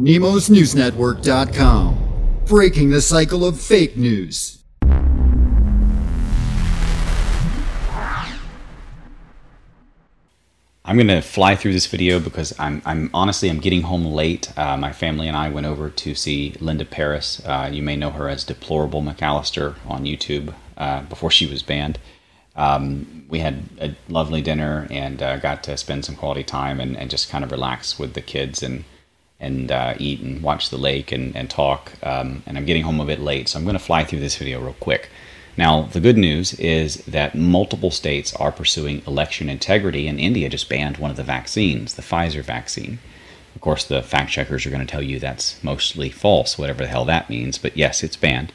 NemosNewsNetwork.com. Breaking the cycle of fake news. I'm gonna fly through this video because I'm, I'm honestly I'm getting home late. Uh, my family and I went over to see Linda Paris. Uh, you may know her as Deplorable McAllister on YouTube uh, before she was banned. Um, we had a lovely dinner and uh, got to spend some quality time and, and just kind of relax with the kids and and uh, eat and watch the lake and, and talk. Um, and I'm getting home a bit late, so I'm going to fly through this video real quick. Now, the good news is that multiple states are pursuing election integrity, and India just banned one of the vaccines, the Pfizer vaccine. Of course, the fact checkers are going to tell you that's mostly false, whatever the hell that means, but yes, it's banned.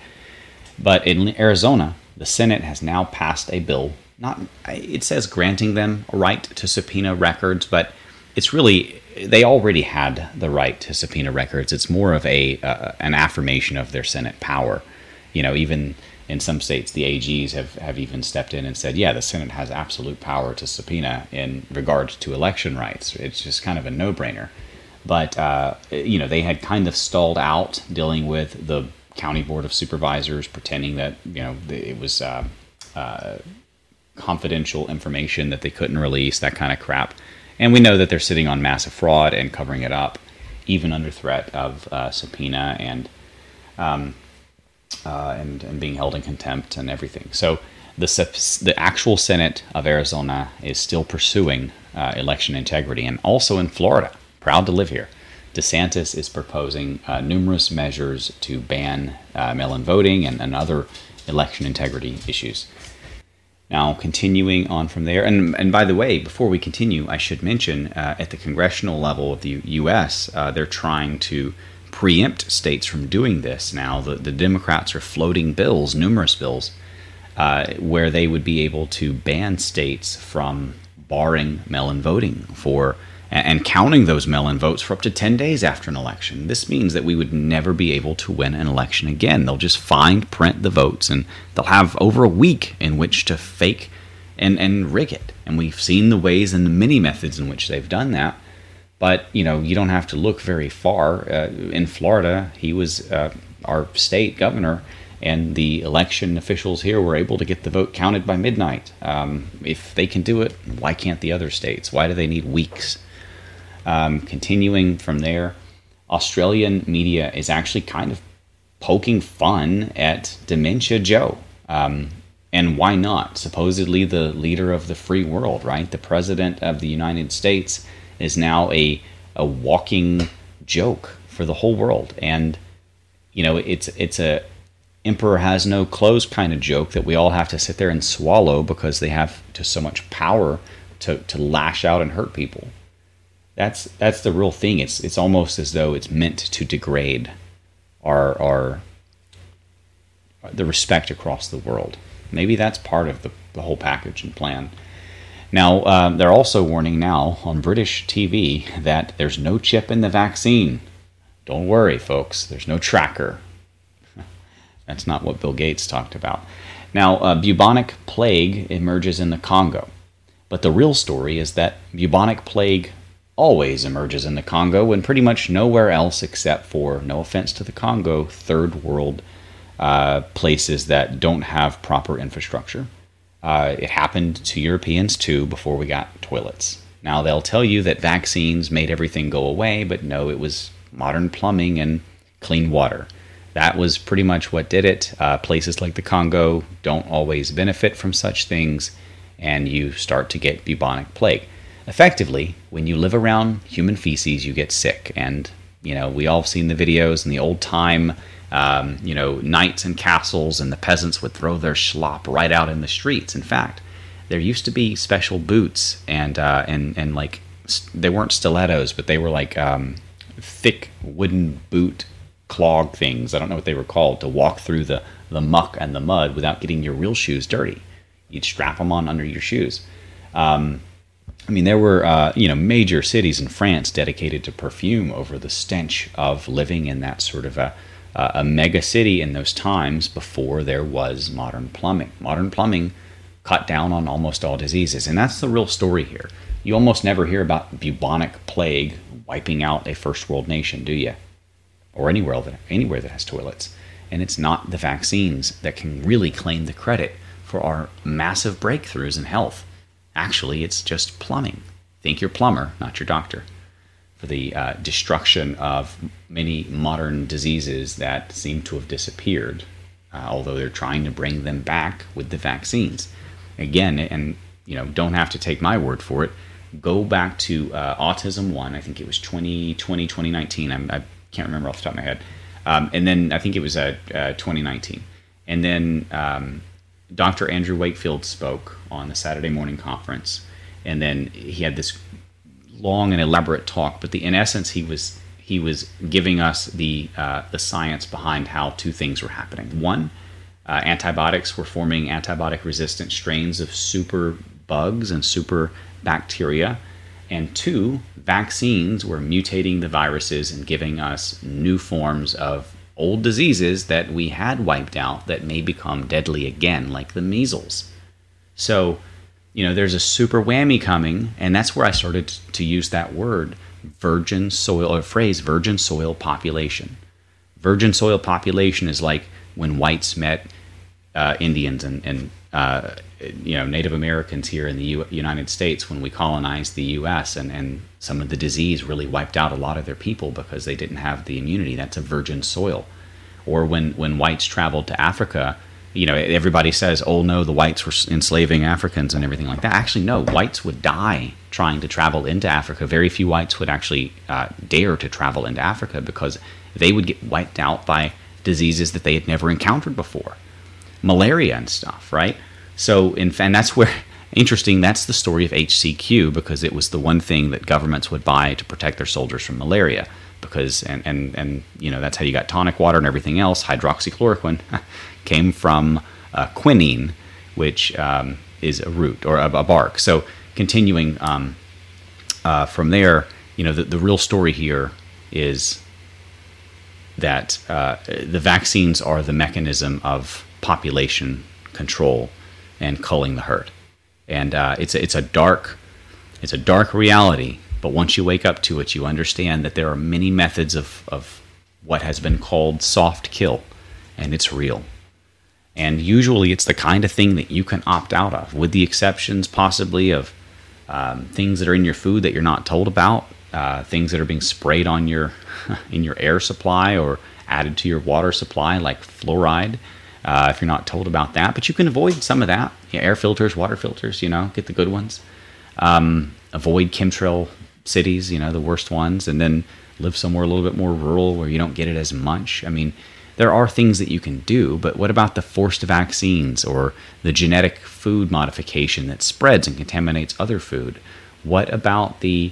But in Arizona, the Senate has now passed a bill. Not it says granting them a right to subpoena records, but it's really they already had the right to subpoena records. It's more of a uh, an affirmation of their Senate power. You know, even in some states, the AGs have, have even stepped in and said, yeah, the Senate has absolute power to subpoena in regards to election rights. It's just kind of a no brainer. But, uh, you know, they had kind of stalled out dealing with the county board of supervisors, pretending that, you know, it was uh, uh, confidential information that they couldn't release, that kind of crap. And we know that they're sitting on massive fraud and covering it up, even under threat of uh, subpoena and. Um, uh, and, and being held in contempt and everything. So the, the actual Senate of Arizona is still pursuing uh, election integrity, and also in Florida, proud to live here. DeSantis is proposing uh, numerous measures to ban uh, mail in voting and, and other election integrity issues. Now, continuing on from there, and, and by the way, before we continue, I should mention uh, at the congressional level of the U.S., uh, they're trying to preempt states from doing this now. The, the Democrats are floating bills, numerous bills, uh, where they would be able to ban states from barring mail in voting for and counting those mail in votes for up to 10 days after an election. This means that we would never be able to win an election again. They'll just find, print the votes, and they'll have over a week in which to fake and, and rig it. And we've seen the ways and the many methods in which they've done that. But you know, you don't have to look very far. Uh, in Florida, he was uh, our state governor, and the election officials here were able to get the vote counted by midnight. Um, if they can do it, why can't the other states? Why do they need weeks? Um, continuing from there, Australian media is actually kind of poking fun at Dementia Joe. Um, and why not? Supposedly the leader of the free world, right? The president of the United States is now a a walking joke for the whole world, and you know it's it's a emperor has no clothes kind of joke that we all have to sit there and swallow because they have just so much power to to lash out and hurt people. That's that's the real thing. It's it's almost as though it's meant to degrade our our the respect across the world. Maybe that's part of the, the whole package and plan. Now, uh, they're also warning now on British TV that there's no chip in the vaccine. Don't worry, folks, there's no tracker. That's not what Bill Gates talked about. Now, uh, bubonic plague emerges in the Congo. But the real story is that bubonic plague always emerges in the Congo and pretty much nowhere else except for, no offense to the Congo, third world uh, places that don't have proper infrastructure. Uh, it happened to Europeans too before we got toilets. Now they'll tell you that vaccines made everything go away, but no, it was modern plumbing and clean water. That was pretty much what did it. Uh, places like the Congo don't always benefit from such things, and you start to get bubonic plague. Effectively, when you live around human feces, you get sick. And, you know, we all have seen the videos in the old time um, you know, knights and castles, and the peasants would throw their slop right out in the streets. In fact, there used to be special boots and uh, and and like they weren't stilettos, but they were like um, thick wooden boot clog things. I don't know what they were called to walk through the the muck and the mud without getting your real shoes dirty. You'd strap them on under your shoes. Um, I mean, there were uh, you know major cities in France dedicated to perfume over the stench of living in that sort of a a mega city in those times before there was modern plumbing. Modern plumbing cut down on almost all diseases, and that's the real story here. You almost never hear about bubonic plague wiping out a first world nation, do you? or anywhere that, anywhere that has toilets. And it's not the vaccines that can really claim the credit for our massive breakthroughs in health. Actually, it's just plumbing. Think your plumber, not your doctor. For the uh, destruction of many modern diseases that seem to have disappeared, uh, although they're trying to bring them back with the vaccines. Again, and you know, don't have to take my word for it. Go back to uh, Autism One. I think it was 2020, 2019. I'm, I can't remember off the top of my head. Um, and then I think it was uh, uh, 2019. And then um, Dr. Andrew Wakefield spoke on the Saturday morning conference, and then he had this long and elaborate talk. But the, in essence, he was he was giving us the uh, the science behind how two things were happening. One, uh, antibiotics were forming antibiotic resistant strains of super bugs and super bacteria. And two, vaccines were mutating the viruses and giving us new forms of old diseases that we had wiped out that may become deadly again, like the measles. So, you know, there's a super whammy coming, and that's where I started to use that word virgin soil or phrase virgin soil population. Virgin soil population is like when whites met uh, Indians and, and uh, you know Native Americans here in the U- United States when we colonized the U.S. and and some of the disease really wiped out a lot of their people because they didn't have the immunity. That's a virgin soil. Or when when whites traveled to Africa, you know everybody says, "Oh no, the whites were enslaving Africans and everything like that." Actually, no, whites would die trying to travel into Africa. Very few whites would actually uh, dare to travel into Africa because they would get wiped out by diseases that they had never encountered before malaria and stuff, right? So, in, and that's where, interesting, that's the story of HCQ because it was the one thing that governments would buy to protect their soldiers from malaria. Because, and, and, and you know, that's how you got tonic water and everything else. Hydroxychloroquine came from uh, quinine, which um, is a root or a, a bark. So, continuing um, uh, from there, you know, the, the real story here is that uh, the vaccines are the mechanism of population control and culling the herd. And uh, it's a, it's a dark it's a dark reality. But once you wake up to it, you understand that there are many methods of, of what has been called soft kill, and it's real. And usually, it's the kind of thing that you can opt out of, with the exceptions possibly of um, things that are in your food that you're not told about, uh, things that are being sprayed on your in your air supply or added to your water supply, like fluoride uh, if you're not told about that. But you can avoid some of that. Yeah, air filters, water filters, you know, get the good ones. Um, avoid chemtrail cities, you know, the worst ones, and then live somewhere a little bit more rural where you don't get it as much. I mean, there are things that you can do, but what about the forced vaccines or the genetic food modification that spreads and contaminates other food? What about the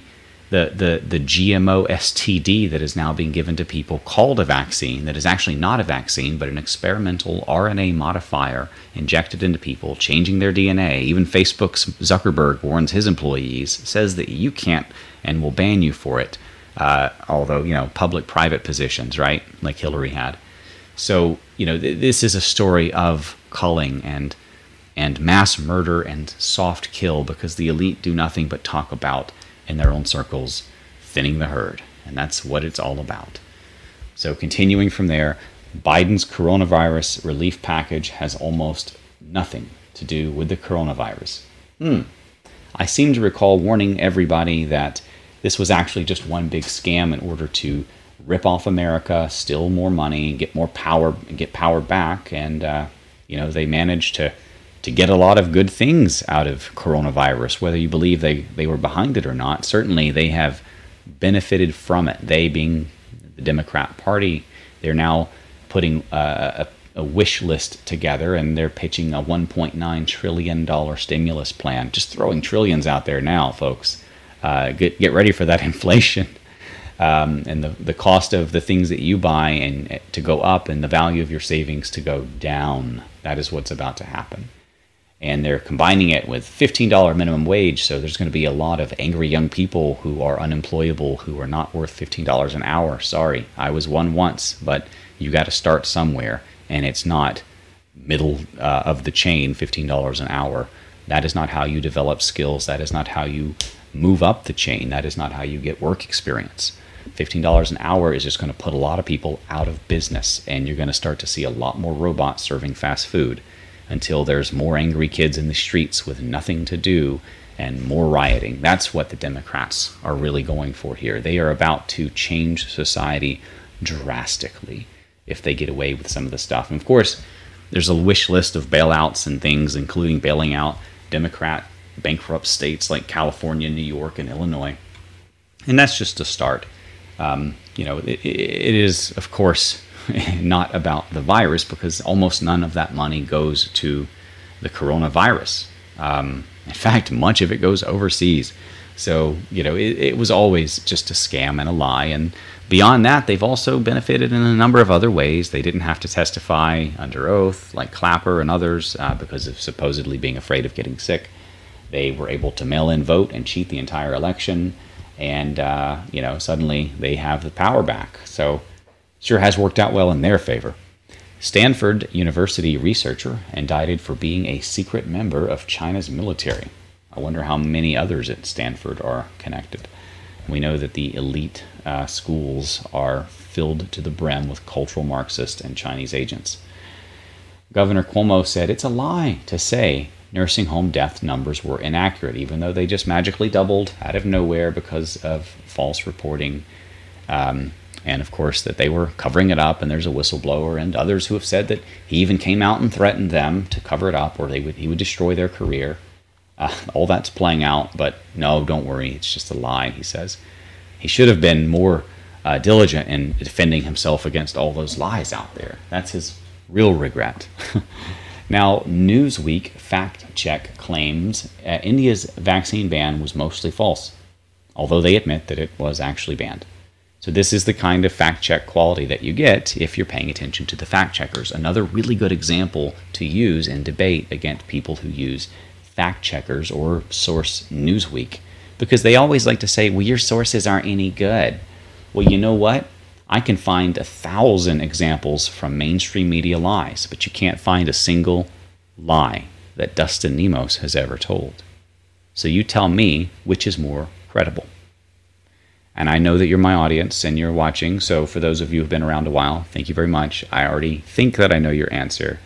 the, the, the GMO STD that is now being given to people called a vaccine that is actually not a vaccine but an experimental RNA modifier injected into people, changing their DNA. Even Facebook's Zuckerberg warns his employees, says that you can't and will ban you for it. Uh, although, you know, public private positions, right? Like Hillary had. So, you know, th- this is a story of culling and and mass murder and soft kill because the elite do nothing but talk about in their own circles, thinning the herd. And that's what it's all about. So, continuing from there, Biden's coronavirus relief package has almost nothing to do with the coronavirus. Hmm. I seem to recall warning everybody that this was actually just one big scam in order to rip off America, steal more money, get more power, get power back, and uh, you know they managed to to get a lot of good things out of coronavirus, whether you believe they, they were behind it or not. Certainly, they have benefited from it. They, being the Democrat Party, they're now putting a, a, a wish list together and they're pitching a $1.9 trillion stimulus plan. Just throwing trillions out there now, folks. Uh, get, get ready for that inflation. Um, and the, the cost of the things that you buy and to go up and the value of your savings to go down. That is what's about to happen and they're combining it with $15 minimum wage. So there's going to be a lot of angry young people who are unemployable who are not worth $15 an hour. Sorry, I was one once, but you got to start somewhere, and it's not middle uh, of the chain $15 an hour. That is not how you develop skills. That is not how you move up the chain. That is not how you get work experience. $15 an hour is just going to put a lot of people out of business, and you're going to start to see a lot more robots serving fast food until there's more angry kids in the streets with nothing to do and more rioting. That's what the Democrats are really going for here. They are about to change society drastically if they get away with some of the stuff. And of course, there's a wish list of bailouts and things, including bailing out Democrat bankrupt states like California, New York, and Illinois. And that's just a start. Um, you know, it, it is, of course, not about the virus because almost none of that money goes to the coronavirus. Um, in fact, much of it goes overseas. So, you know, it, it, was always just a scam and a lie. And beyond that, they've also benefited in a number of other ways. They didn't have to testify under oath, like Clapper and others, uh, because of supposedly being afraid of getting sick. They were able to mail in vote and cheat the entire election and uh, you know suddenly they have the power back. So sure has worked out well in their favor. Stanford University researcher indicted for being a secret member of China's military. I wonder how many others at Stanford are connected. We know that the elite uh, schools are filled to the brim with cultural Marxist and Chinese agents. Governor Cuomo said it's a lie to say nursing home death numbers were inaccurate, even though they just magically doubled out of nowhere because of false reporting. Um, and of course, that they were covering it up, and there's a whistleblower, and others who have said that he even came out and threatened them to cover it up, or they would he would destroy their career. Uh, all that's playing out, but no, don't worry, it's just a lie. He says he should have been more uh, diligent in defending himself against all those lies out there. That's his real regret. Now, Newsweek fact check claims uh, India's vaccine ban was mostly false, although they admit that it was actually banned. So, this is the kind of fact check quality that you get if you're paying attention to the fact checkers. Another really good example to use in debate against people who use fact checkers or source Newsweek, because they always like to say, well, your sources aren't any good. Well, you know what? I can find a thousand examples from mainstream media lies, but you can't find a single lie that Dustin Nemos has ever told. So you tell me which is more credible. And I know that you're my audience and you're watching, so for those of you who've been around a while, thank you very much. I already think that I know your answer.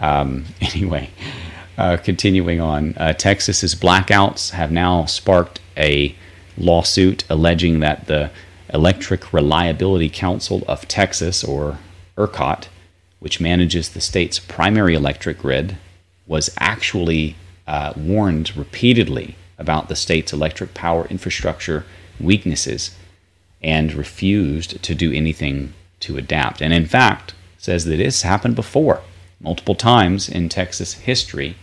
Um, anyway, uh, continuing on, uh, Texas's blackouts have now sparked a lawsuit alleging that the Electric Reliability Council of Texas, or ERCOT, which manages the state's primary electric grid, was actually uh, warned repeatedly about the state's electric power infrastructure weaknesses and refused to do anything to adapt. And in fact, says that this happened before, multiple times in Texas history,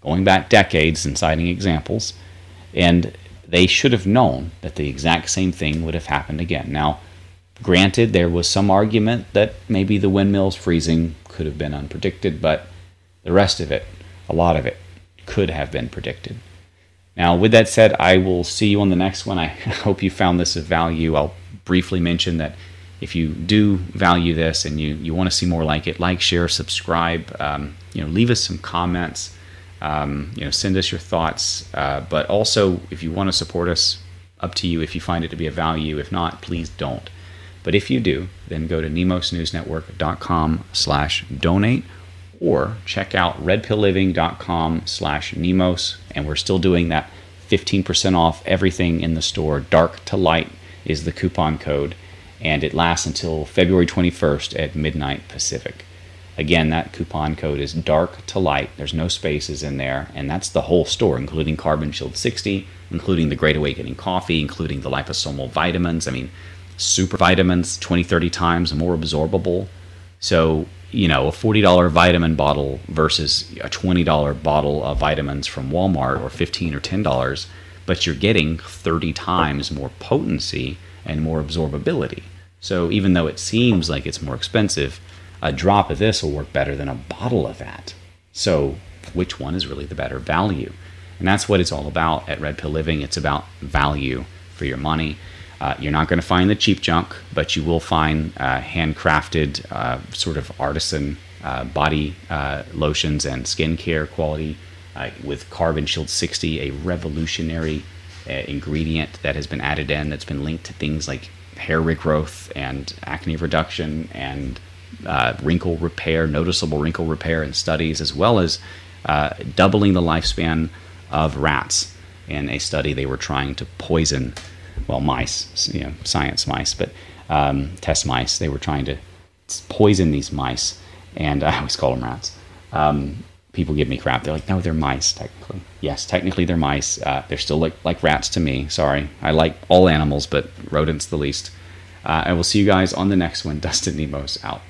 going back decades and citing examples. And they should have known that the exact same thing would have happened again. Now, granted, there was some argument that maybe the windmills freezing could have been unpredicted, but the rest of it, a lot of it, could have been predicted. Now, with that said, I will see you on the next one. I hope you found this of value. I'll briefly mention that if you do value this and you, you want to see more like it, like, share, subscribe, um, you know, leave us some comments. Um, you know, send us your thoughts. Uh, but also, if you want to support us, up to you if you find it to be a value. If not, please don't. But if you do, then go to nemosnewsnetwork.com slash donate or check out redpillliving.com slash nemos. And we're still doing that 15% off everything in the store. Dark to light is the coupon code. And it lasts until February 21st at midnight Pacific. Again, that coupon code is dark to light. There's no spaces in there, and that's the whole store, including Carbon Shield 60, including the Great Awakening coffee, including the liposomal vitamins. I mean, super vitamins, 20, 30 times more absorbable. So, you know, a $40 vitamin bottle versus a $20 bottle of vitamins from Walmart or 15 or $10, but you're getting 30 times more potency and more absorbability. So, even though it seems like it's more expensive, a drop of this will work better than a bottle of that. So, which one is really the better value? And that's what it's all about at Red Pill Living. It's about value for your money. Uh, you're not going to find the cheap junk, but you will find uh, handcrafted, uh, sort of artisan uh, body uh, lotions and skincare quality uh, with Carbon Shield 60, a revolutionary ingredient that has been added in that's been linked to things like hair regrowth and acne reduction and wrinkle repair, noticeable wrinkle repair in studies, as well as doubling the lifespan of rats in a study they were trying to poison, well, mice, you know, science mice, but um, test mice. They were trying to poison these mice, and I always call them rats. Um, people give me crap. They're like, no, they're mice, technically. Yes, technically they're mice. Uh, they're still like, like rats to me. Sorry. I like all animals, but rodents the least. Uh, I will see you guys on the next one. Dustin Nemos out.